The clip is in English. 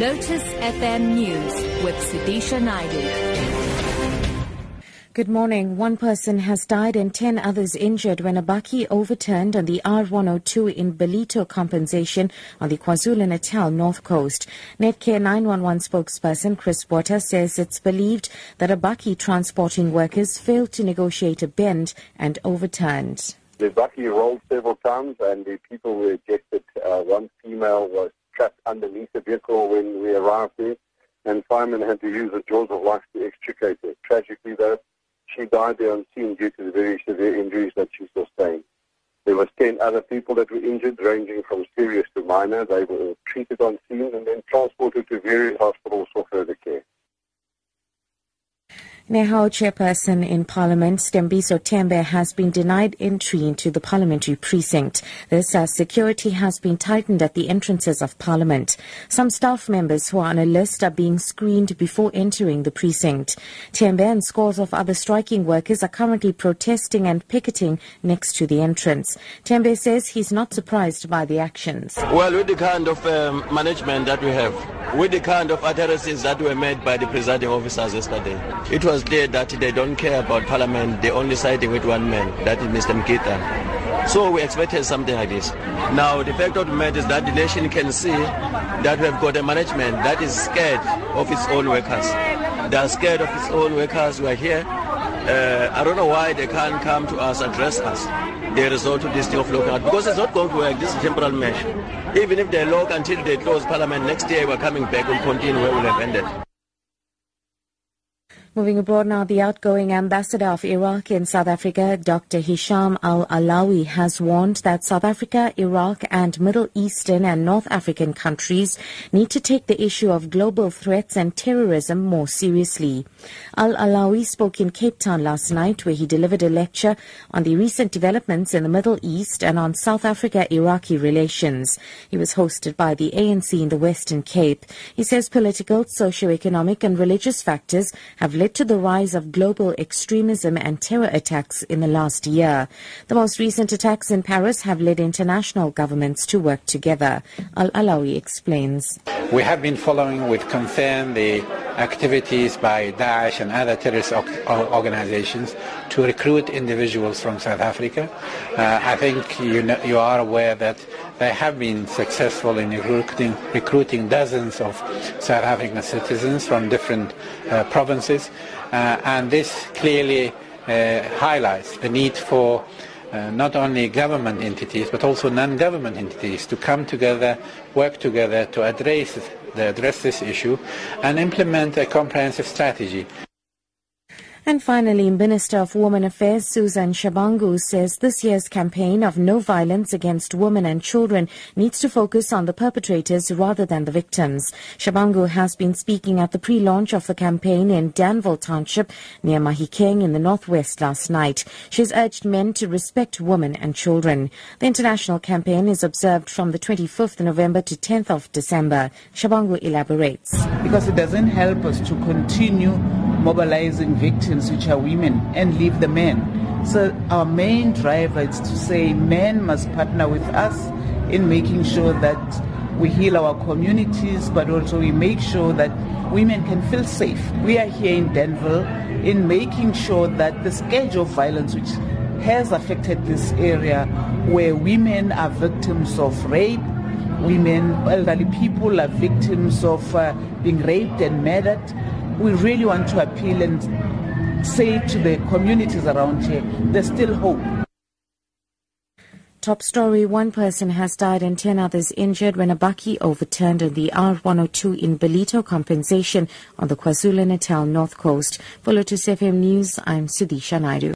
Lotus FM News with Sudisha Naidu. Good morning. One person has died and 10 others injured when a bakkie overturned on the R102 in Ballito compensation on the KwaZulu-Natal North Coast. Netcare 911 spokesperson Chris Botha says it's believed that a bakkie transporting workers failed to negotiate a bend and overturned. The bakkie rolled several times and the people were ejected. Uh, one female was underneath the vehicle when we arrived there, and firemen had to use the jaws of life to extricate her. Tragically, though, she died there on scene due to the very severe injuries that she sustained. There was 10 other people that were injured, ranging from serious to minor. They were treated on scene and then transported to various hospitals for further care. Nehawu chairperson in Parliament, Sthembiso Tembe, has been denied entry into the parliamentary precinct. This as security has been tightened at the entrances of Parliament. Some staff members who are on a list are being screened before entering the precinct. Tembe and scores of other striking workers are currently protesting and picketing next to the entrance. Tembe says he's not surprised by the actions. Well, with the kind of um, management that we have, with the kind of utterances that were made by the presiding officers yesterday, it was clear that they don't care about parliament. They're only siding with one man, that is Mr. Mgidlana. So we expected something like this. Now, the fact of the matter is that the nation can see that we have got a management that is scared of its own workers. They are scared of its own workers who are here. Uh, I don't know why they can't come to us, address us. They resort to this thing of locking out because it's not going to work. This is temporal measure. Even if they lock until they close parliament next year, we're coming back and continue where we have ended. Moving abroad now, the outgoing ambassador of Iraq in South Africa, Dr. Hisham Al Alawi, has warned that South Africa, Iraq, and Middle Eastern and North African countries need to take the issue of global threats and terrorism more seriously. Al Alawi spoke in Cape Town last night, where he delivered a lecture on the recent developments in the Middle East and on South Africa Iraqi relations. He was hosted by the ANC in the Western Cape. He says political, socio-economic, and religious factors have led to the rise of global extremism and terror attacks in the last year. The most recent attacks in Paris have led international governments to work together. Al Alawi explains. We have been following with concern the activities by Daesh and other terrorist organizations to recruit individuals from South Africa. Uh, I think you, know, you are aware that they have been successful in recruiting, recruiting dozens of South African citizens from different uh, provinces, uh, and this clearly uh, highlights the need for uh, not only government entities but also non-government entities to come together, work together to address, address this issue and implement a comprehensive strategy. And finally, Minister of Women Affairs Susan Shabangu says this year's campaign of no violence against women and children needs to focus on the perpetrators rather than the victims. Shabangu has been speaking at the pre-launch of the campaign in Danville Township near Mahikeng in the northwest last night. She has urged men to respect women and children. The international campaign is observed from the 25th November to 10th of December. Shabangu elaborates. Because it doesn't help us to continue mobilizing victims, which are women, and leave the men. So our main driver is to say men must partner with us in making sure that we heal our communities, but also we make sure that women can feel safe. We are here in Denver in making sure that the scourge of violence, which has affected this area, where women are victims of rape, women, elderly people are victims of uh, being raped and murdered, we really want to appeal and say to the communities around here, there's still hope. Top story, one person has died and 10 others injured when a bakkie overturned on the R102 in Ballito compensation on the KwaZulu-Natal North Coast. For Lotus FM News, I'm Sudisha Naidu.